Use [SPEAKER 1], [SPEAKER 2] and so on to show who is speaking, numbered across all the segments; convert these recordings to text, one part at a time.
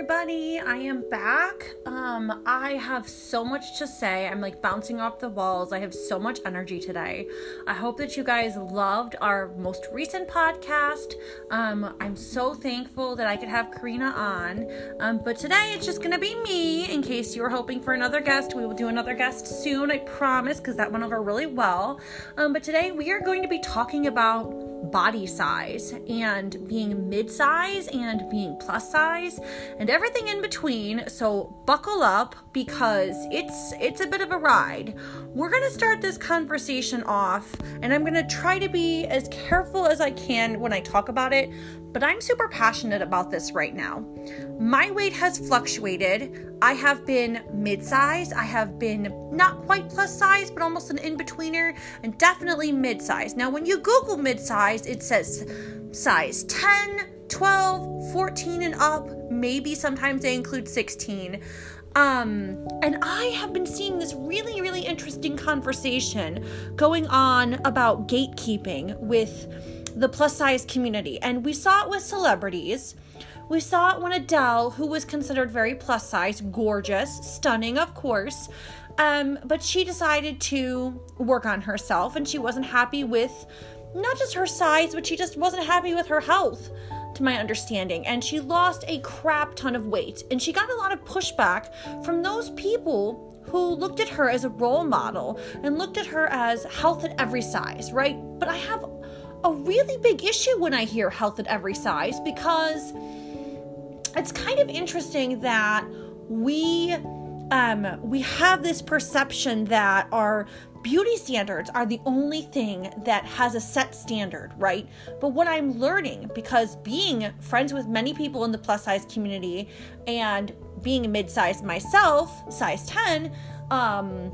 [SPEAKER 1] everybody. I am back. Um, I have so much to say. I'm like bouncing off the walls. I have so much energy today. I hope that you guys loved our most recent podcast. Um, I'm so thankful that I could have Karina on. Um, but today it's just gonna be me. In case you were hoping for another guest, we will do another guest soon. I promise, because that went over really well. Um, but today we are going to be talking about body size and being mid size and being plus size and everything in between. So buckle up because it's it's a bit of a ride. We're going to start this conversation off and I'm going to try to be as careful as I can when I talk about it, but I'm super passionate about this right now. My weight has fluctuated. I have been mid size, I have been not quite plus size, but almost an in betweener, and definitely mid size. Now, when you Google mid size, it says size 10, 12, 14, and up. Maybe sometimes they include 16. Um, and I have been seeing this really, really interesting conversation going on about gatekeeping with the plus size community. And we saw it with celebrities. We saw it when Adele, who was considered very plus size, gorgeous, stunning, of course, um, but she decided to work on herself and she wasn't happy with not just her size, but she just wasn't happy with her health, to my understanding. And she lost a crap ton of weight. And she got a lot of pushback from those people who looked at her as a role model and looked at her as health at every size, right? But I have a really big issue when I hear health at every size because it's kind of interesting that we um, we have this perception that our beauty standards are the only thing that has a set standard, right? But what I'm learning, because being friends with many people in the plus size community and being a mid size myself, size 10, um,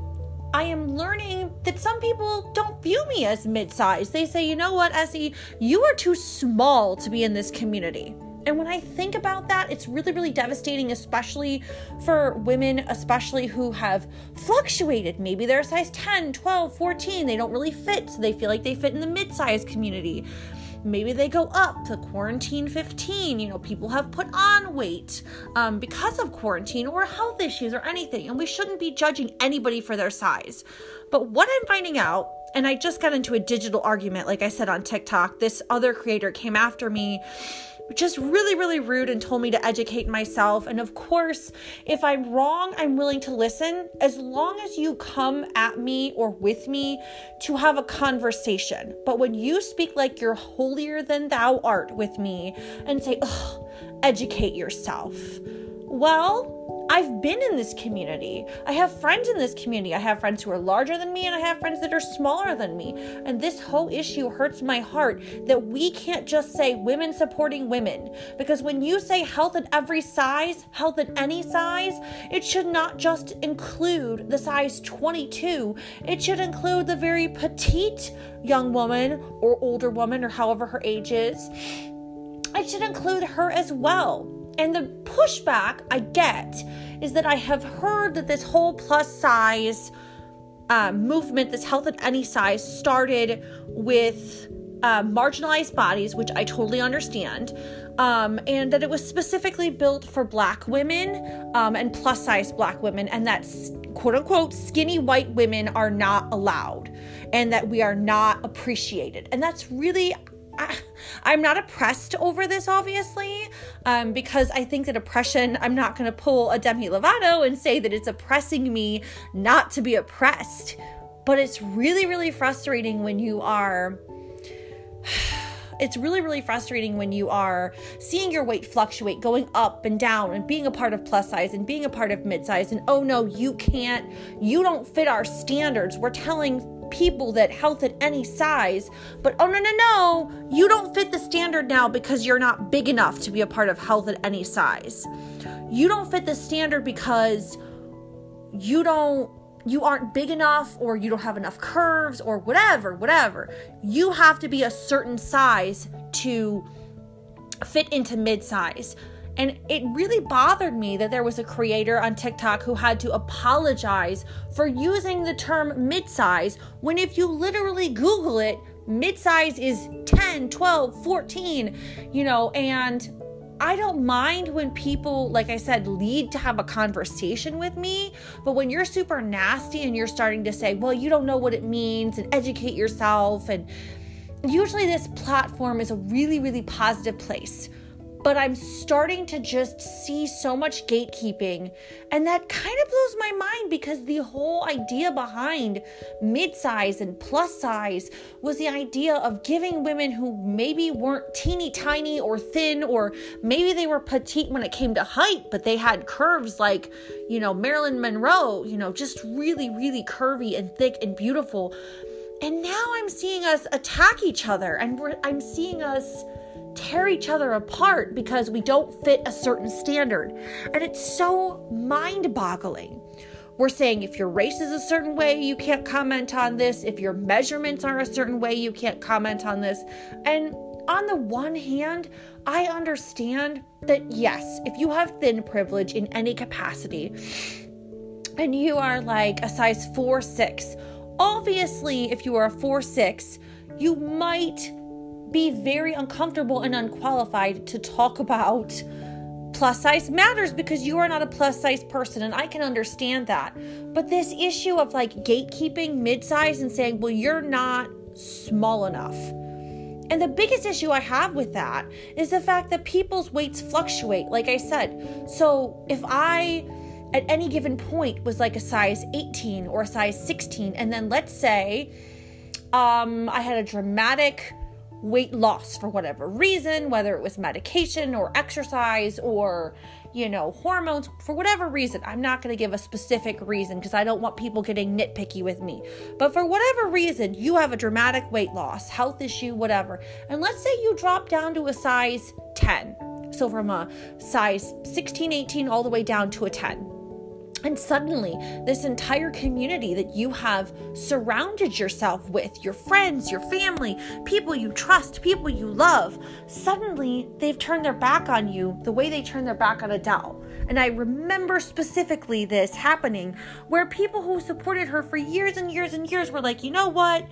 [SPEAKER 1] I am learning that some people don't view me as mid sized. They say, you know what, Essie, you are too small to be in this community. And when I think about that, it's really, really devastating, especially for women, especially who have fluctuated. Maybe they're a size 10, 12, 14. They don't really fit, so they feel like they fit in the mid-sized community. Maybe they go up to quarantine 15. You know, people have put on weight um, because of quarantine or health issues or anything, and we shouldn't be judging anybody for their size. But what I'm finding out, and I just got into a digital argument, like I said on TikTok, this other creator came after me just really, really rude and told me to educate myself. And of course, if I'm wrong, I'm willing to listen as long as you come at me or with me to have a conversation. But when you speak like you're holier than thou art with me and say, educate yourself, well, I've been in this community. I have friends in this community. I have friends who are larger than me and I have friends that are smaller than me. And this whole issue hurts my heart that we can't just say women supporting women. Because when you say health at every size, health at any size, it should not just include the size 22, it should include the very petite young woman or older woman or however her age is. It should include her as well. And the pushback I get is that I have heard that this whole plus size uh, movement, this health at any size, started with uh, marginalized bodies, which I totally understand, um, and that it was specifically built for black women um, and plus size black women, and that quote unquote skinny white women are not allowed and that we are not appreciated. And that's really, I, am not oppressed over this, obviously, um, because I think that oppression, I'm not going to pull a Demi Lovato and say that it's oppressing me not to be oppressed. But it's really, really frustrating when you are. It's really, really frustrating when you are seeing your weight fluctuate, going up and down, and being a part of plus size and being a part of mid size. And oh no, you can't, you don't fit our standards. We're telling people that health at any size, but oh no, no, no, you don't fit the standard now because you're not big enough to be a part of health at any size. You don't fit the standard because you don't you aren't big enough or you don't have enough curves or whatever, whatever. You have to be a certain size to fit into mid size. And it really bothered me that there was a creator on TikTok who had to apologize for using the term midsize when if you literally Google it, midsize is 10, 12, 14, you know, and I don't mind when people, like I said, lead to have a conversation with me. But when you're super nasty and you're starting to say, well, you don't know what it means and educate yourself, and usually this platform is a really, really positive place but I'm starting to just see so much gatekeeping. And that kind of blows my mind because the whole idea behind mid size and plus size was the idea of giving women who maybe weren't teeny tiny or thin, or maybe they were petite when it came to height, but they had curves like, you know, Marilyn Monroe, you know, just really, really curvy and thick and beautiful. And now I'm seeing us attack each other, and I'm seeing us tear each other apart because we don't fit a certain standard. And it's so mind boggling. We're saying if your race is a certain way, you can't comment on this. If your measurements are a certain way, you can't comment on this. And on the one hand, I understand that yes, if you have thin privilege in any capacity and you are like a size 4 6, obviously, if you are a 4 6, you might be very uncomfortable and unqualified to talk about plus size matters because you are not a plus size person and I can understand that. But this issue of like gatekeeping mid size and saying, well, you're not small enough. And the biggest issue I have with that is the fact that people's weights fluctuate, like I said. So if I at any given point was like a size 18 or a size 16, and then let's say um, I had a dramatic weight loss for whatever reason, whether it was medication or exercise or, you know, hormones, for whatever reason. I'm not going to give a specific reason because I don't want people getting nitpicky with me. But for whatever reason, you have a dramatic weight loss, health issue, whatever. And let's say you drop down to a size 10. So from a size 16, 18 all the way down to a 10 and suddenly, this entire community that you have surrounded yourself with, your friends, your family, people you trust, people you love, suddenly they've turned their back on you the way they turned their back on Adele. And I remember specifically this happening where people who supported her for years and years and years were like, you know what?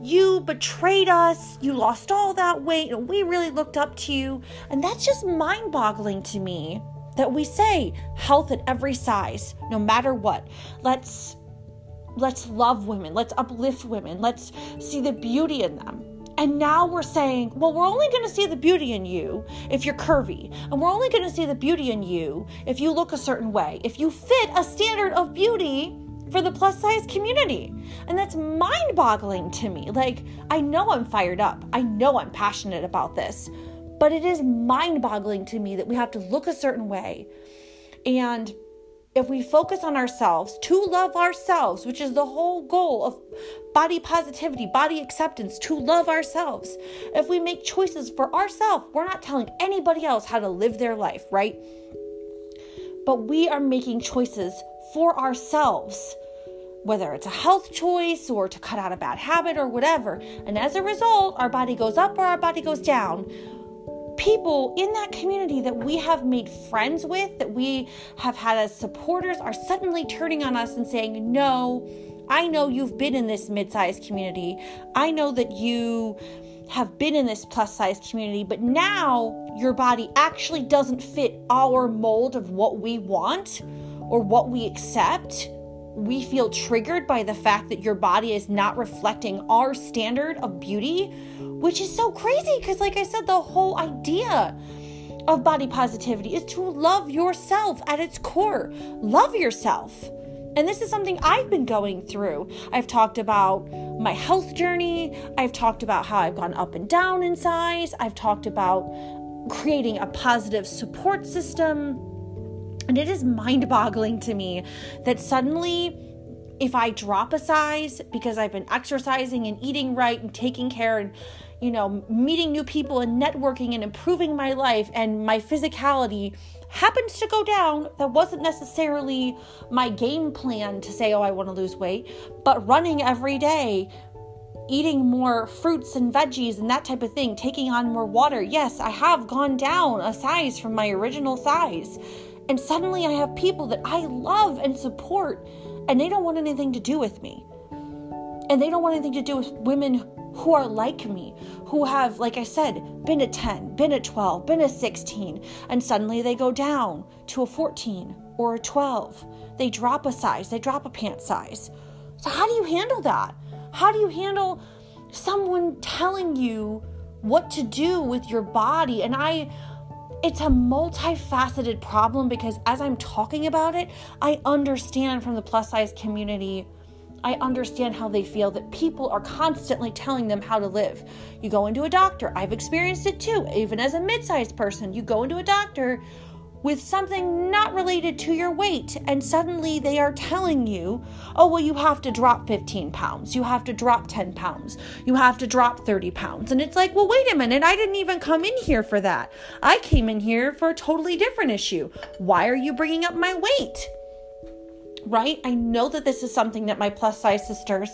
[SPEAKER 1] You betrayed us. You lost all that weight. We really looked up to you. And that's just mind boggling to me that we say health at every size, no matter what. Let's let's love women, let's uplift women, let's see the beauty in them. And now we're saying, well, we're only going to see the beauty in you if you're curvy. And we're only going to see the beauty in you if you look a certain way, if you fit a standard of beauty for the plus size community. And that's mind boggling to me. Like, I know I'm fired up, I know I'm passionate about this. But it is mind boggling to me that we have to look a certain way. And if we focus on ourselves, to love ourselves, which is the whole goal of body positivity, body acceptance, to love ourselves. If we make choices for ourselves, we're not telling anybody else how to live their life, right? But we are making choices for ourselves, whether it's a health choice or to cut out a bad habit or whatever. And as a result, our body goes up or our body goes down people in that community that we have made friends with, that we have had as supporters, are suddenly turning on us and saying, No, I know you've been in this mid sized community. I know that you have been in this plus size community, but now your body actually doesn't fit our mold of what we want or what we accept. We feel triggered by the fact that your body is not reflecting our standard of beauty which is so crazy because, like I said, the whole idea of body positivity is to love yourself at its core. Love yourself. And this is something I've been going through. I've talked about my health journey. I've talked about how I've gone up and down in size. I've talked about creating a positive support system. And it is mind boggling to me that suddenly if I drop a size because I've been exercising and eating right and taking care and you know, meeting new people and networking and improving my life and my physicality happens to go down, that wasn't necessarily my game plan to say, oh, I want to lose weight, but running every day, eating more fruits and veggies and that type of thing, taking on more water. Yes, I have gone down a size from my original size. And suddenly I have people that I love and support, and they don't want anything to do with me. And they don't want anything to do with women who are like me, who have, like I said, been a 10, been a 12, been a 16, and suddenly they go down to a 14 or a 12. They drop a size, they drop a pant size. So, how do you handle that? How do you handle someone telling you what to do with your body? And I, it's a multifaceted problem because as I'm talking about it, I understand from the plus size community. I understand how they feel that people are constantly telling them how to live. You go into a doctor, I've experienced it too, even as a mid sized person. You go into a doctor with something not related to your weight, and suddenly they are telling you, oh, well, you have to drop 15 pounds, you have to drop 10 pounds, you have to drop 30 pounds. And it's like, well, wait a minute, I didn't even come in here for that. I came in here for a totally different issue. Why are you bringing up my weight? Right? I know that this is something that my plus size sisters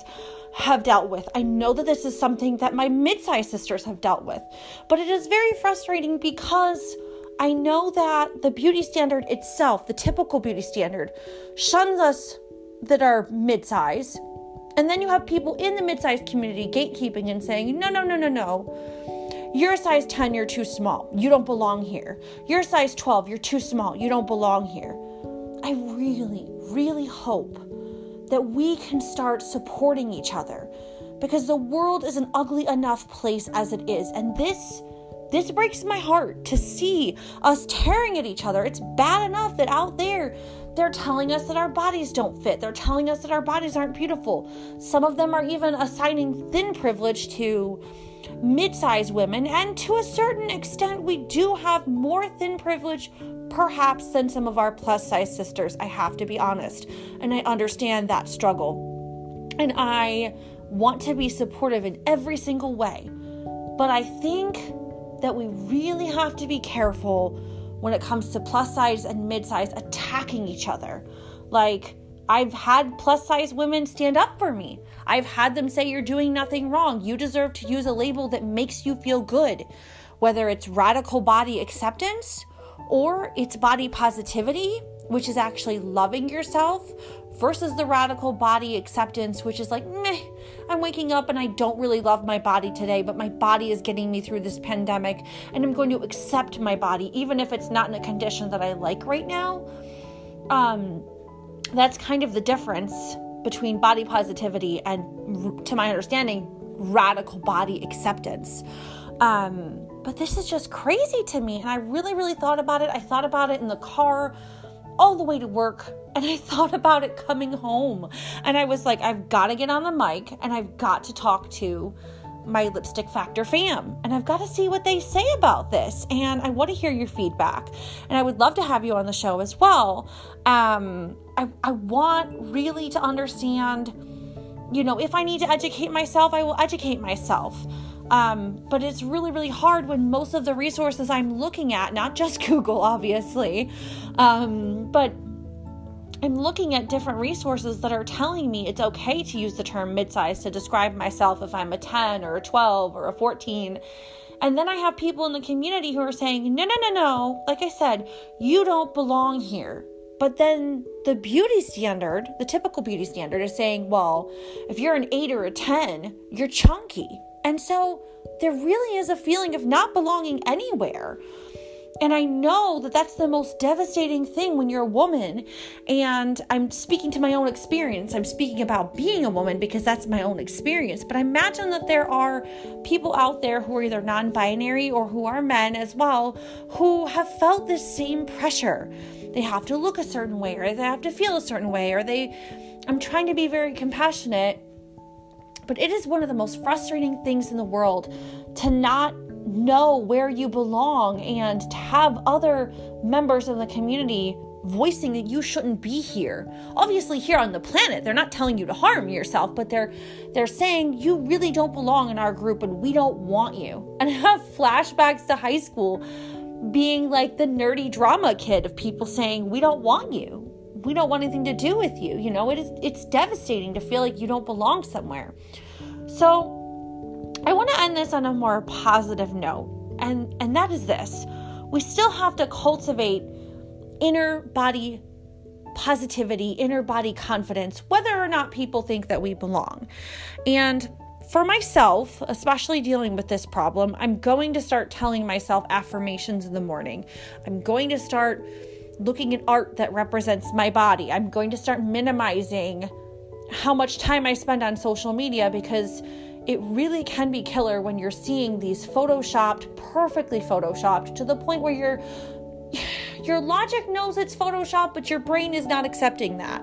[SPEAKER 1] have dealt with. I know that this is something that my mid size sisters have dealt with. But it is very frustrating because I know that the beauty standard itself, the typical beauty standard, shuns us that are mid size. And then you have people in the mid size community gatekeeping and saying, no, no, no, no, no. You're a size 10, you're too small. You don't belong here. You're size 12, you're too small. You don't belong here. I really, really hope that we can start supporting each other because the world is an ugly enough place as it is. And this this breaks my heart to see us tearing at each other. It's bad enough that out there they're telling us that our bodies don't fit. They're telling us that our bodies aren't beautiful. Some of them are even assigning thin privilege to mid sized women. And to a certain extent, we do have more thin privilege, perhaps, than some of our plus size sisters. I have to be honest. And I understand that struggle. And I want to be supportive in every single way. But I think that we really have to be careful when it comes to plus size and mid size attacking each other. Like, I've had plus size women stand up for me. I've had them say, You're doing nothing wrong. You deserve to use a label that makes you feel good. Whether it's radical body acceptance or it's body positivity, which is actually loving yourself, versus the radical body acceptance, which is like, meh, I'm waking up and I don't really love my body today, but my body is getting me through this pandemic, and I'm going to accept my body, even if it's not in a condition that I like right now. Um, that's kind of the difference between body positivity and, to my understanding, radical body acceptance. Um, but this is just crazy to me, and I really, really thought about it. I thought about it in the car all the way to work and I thought about it coming home. And I was like, I've got to get on the mic and I've got to talk to my Lipstick Factor fam and I've got to see what they say about this. And I want to hear your feedback. And I would love to have you on the show as well. Um, I, I want really to understand, you know, if I need to educate myself, I will educate myself. Um, but it's really, really hard when most of the resources I'm looking at, not just Google, obviously, um, but I'm looking at different resources that are telling me it's okay to use the term midsize to describe myself if I'm a 10 or a 12 or a 14. And then I have people in the community who are saying, no, no, no, no. Like I said, you don't belong here. But then the beauty standard, the typical beauty standard, is saying, well, if you're an 8 or a 10, you're chunky. And so there really is a feeling of not belonging anywhere. And I know that that's the most devastating thing when you're a woman. And I'm speaking to my own experience. I'm speaking about being a woman because that's my own experience. But I imagine that there are people out there who are either non binary or who are men as well who have felt this same pressure. They have to look a certain way or they have to feel a certain way or they. I'm trying to be very compassionate but it is one of the most frustrating things in the world to not know where you belong and to have other members of the community voicing that you shouldn't be here. Obviously here on the planet, they're not telling you to harm yourself, but they're they're saying you really don't belong in our group and we don't want you. And I have flashbacks to high school being like the nerdy drama kid of people saying we don't want you we don't want anything to do with you. You know, it is it's devastating to feel like you don't belong somewhere. So I want to end this on a more positive note. And and that is this. We still have to cultivate inner body positivity, inner body confidence, whether or not people think that we belong. And for myself, especially dealing with this problem, I'm going to start telling myself affirmations in the morning. I'm going to start looking at art that represents my body. I'm going to start minimizing how much time I spend on social media because it really can be killer when you're seeing these photoshopped, perfectly photoshopped to the point where your your logic knows it's photoshopped, but your brain is not accepting that.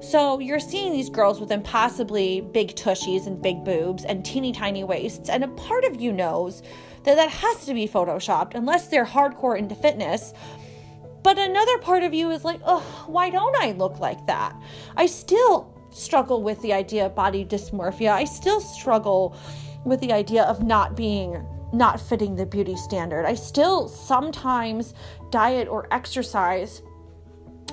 [SPEAKER 1] So you're seeing these girls with impossibly big tushies and big boobs and teeny tiny waists, and a part of you knows that that has to be photoshopped unless they're hardcore into fitness. But another part of you is like, oh, why don't I look like that? I still struggle with the idea of body dysmorphia. I still struggle with the idea of not being not fitting the beauty standard. I still sometimes diet or exercise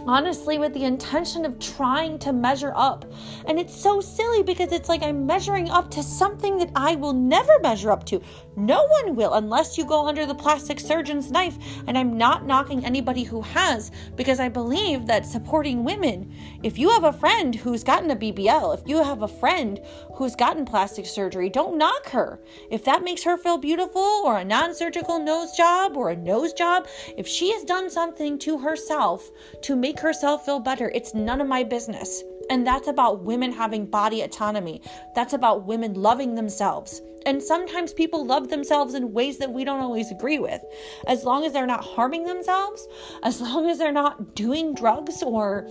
[SPEAKER 1] honestly with the intention of trying to measure up. And it's so silly because it's like I'm measuring up to something that I will never measure up to. No one will unless you go under the plastic surgeon's knife. And I'm not knocking anybody who has because I believe that supporting women, if you have a friend who's gotten a BBL, if you have a friend who's gotten plastic surgery, don't knock her. If that makes her feel beautiful or a non surgical nose job or a nose job, if she has done something to herself to make herself feel better, it's none of my business. And that's about women having body autonomy. That's about women loving themselves. And sometimes people love themselves in ways that we don't always agree with. As long as they're not harming themselves, as long as they're not doing drugs or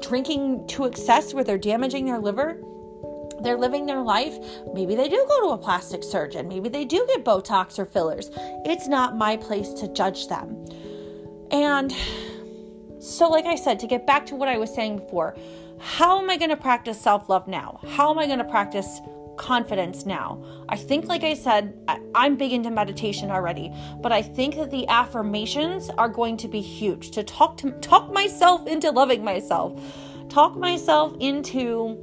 [SPEAKER 1] drinking to excess where they're damaging their liver, they're living their life. Maybe they do go to a plastic surgeon. Maybe they do get Botox or fillers. It's not my place to judge them. And so, like I said, to get back to what I was saying before, how am I going to practice self love now? How am I going to practice confidence now? I think, like I said, I'm big into meditation already, but I think that the affirmations are going to be huge to talk to talk myself into loving myself, talk myself into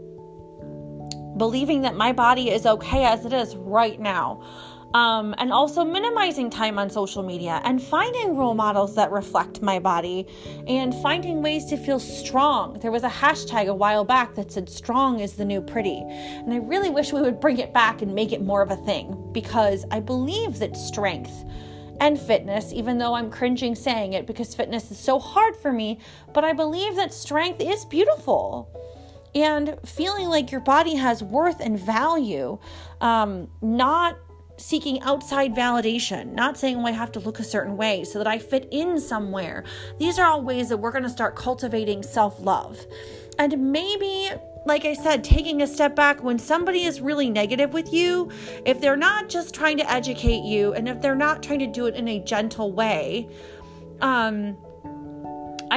[SPEAKER 1] believing that my body is okay as it is right now um, and also minimizing time on social media and finding role models that reflect my body and finding ways to feel strong. There was a hashtag a while back that said strong is the new pretty. And I really wish we would bring it back and make it more of a thing because I believe that strength and fitness, even though I'm cringing saying it because fitness is so hard for me, but I believe that strength is beautiful and feeling like your body has worth and value, um, not seeking outside validation, not saying, oh, I have to look a certain way so that I fit in somewhere. These are all ways that we're going to start cultivating self love. And maybe, like I said, taking a step back when somebody is really negative with you, if they're not just trying to educate you and if they're not trying to do it in a gentle way, um,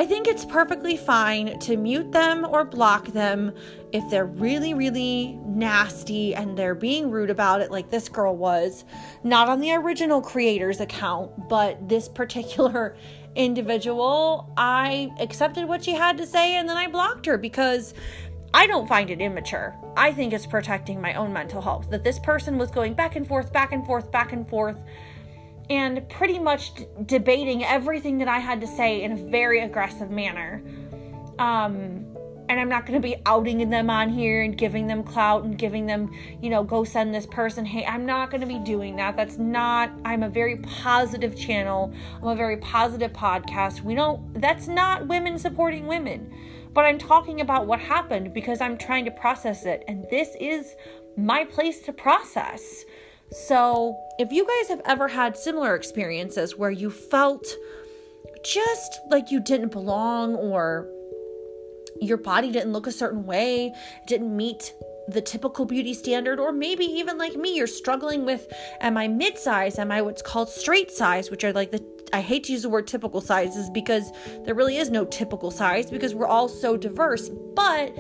[SPEAKER 1] I think it's perfectly fine to mute them or block them if they're really, really nasty and they're being rude about it, like this girl was. Not on the original creator's account, but this particular individual, I accepted what she had to say and then I blocked her because I don't find it immature. I think it's protecting my own mental health. That this person was going back and forth, back and forth, back and forth and pretty much d- debating everything that I had to say in a very aggressive manner. Um, and I'm not going to be outing them on here and giving them clout and giving them, you know, go send this person. Hey, I'm not going to be doing that. That's not, I'm a very positive channel. I'm a very positive podcast. We don't, that's not women supporting women. But I'm talking about what happened because I'm trying to process it. And this is my place to process. So, if you guys have ever had similar experiences where you felt just like you didn't belong or your body didn't look a certain way, didn't meet the typical beauty standard, or maybe even like me, you're struggling with am I mid size? Am I what's called straight size, which are like the I hate to use the word typical sizes because there really is no typical size because we're all so diverse. But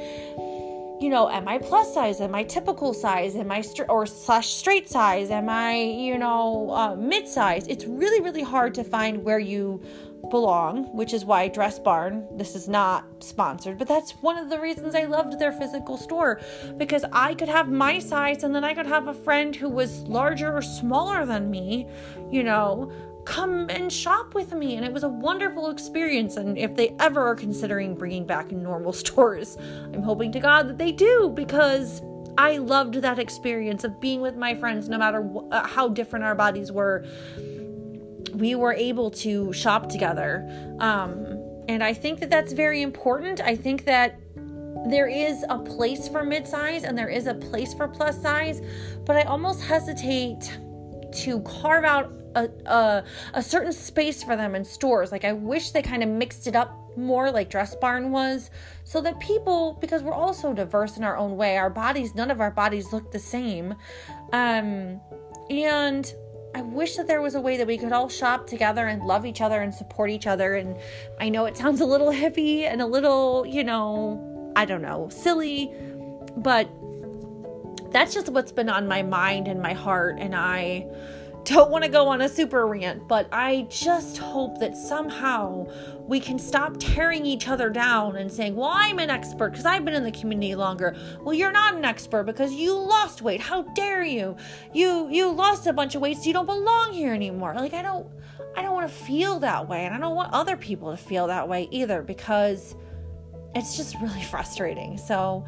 [SPEAKER 1] you know, am I plus size? Am I typical size? Am I or slash straight size? Am I, you know, uh, mid size? It's really, really hard to find where you belong, which is why Dress Barn, this is not sponsored, but that's one of the reasons I loved their physical store because I could have my size and then I could have a friend who was larger or smaller than me, you know, come and shop with me. And it was a wonderful experience. And if they ever are considering bringing back normal stores, I'm hoping to God that they do because I loved that experience of being with my friends, no matter wh- uh, how different our bodies were. We were able to shop together. Um, and I think that that's very important. I think that there is a place for mid-size and there is a place for plus size, but I almost hesitate to carve out a, a, a certain space for them in stores. Like I wish they kind of mixed it up more like Dress Barn was, so that people, because we're all so diverse in our own way, our bodies, none of our bodies look the same. Um, and I wish that there was a way that we could all shop together and love each other and support each other. And I know it sounds a little hippie and a little, you know, I don't know, silly, but that's just what's been on my mind and my heart. And I don't want to go on a super rant, but I just hope that somehow we can stop tearing each other down and saying, Well, I'm an expert because I've been in the community longer. Well, you're not an expert because you lost weight. How dare you? You you lost a bunch of weight, so you don't belong here anymore. Like I don't I don't want to feel that way, and I don't want other people to feel that way either because it's just really frustrating. So,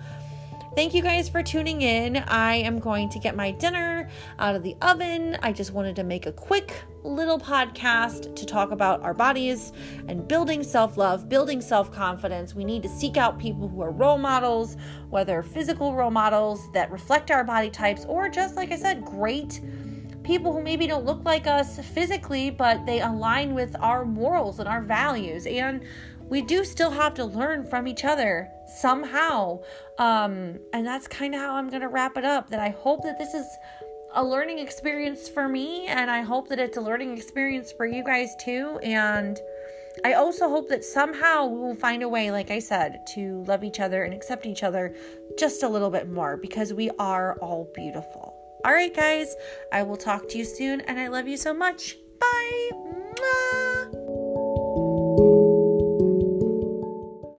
[SPEAKER 1] thank you guys for tuning in. I am going to get my dinner out of the oven. I just wanted to make a quick little podcast to talk about our bodies and building self love, building self confidence. We need to seek out people who are role models, whether physical role models that reflect our body types, or just, like I said, great people who maybe don't look like us physically, but they align with our morals and our values. And we do still have to learn from each other somehow. Um, and that's kind of how I'm going to wrap it up. That I hope that this is a learning experience for me, and I hope that it's a learning experience for you guys too. And I also hope that somehow we will find a way, like I said, to love each other and accept each other just a little bit more because we are all beautiful. All right, guys, I will talk to you soon, and I love you so much. Bye.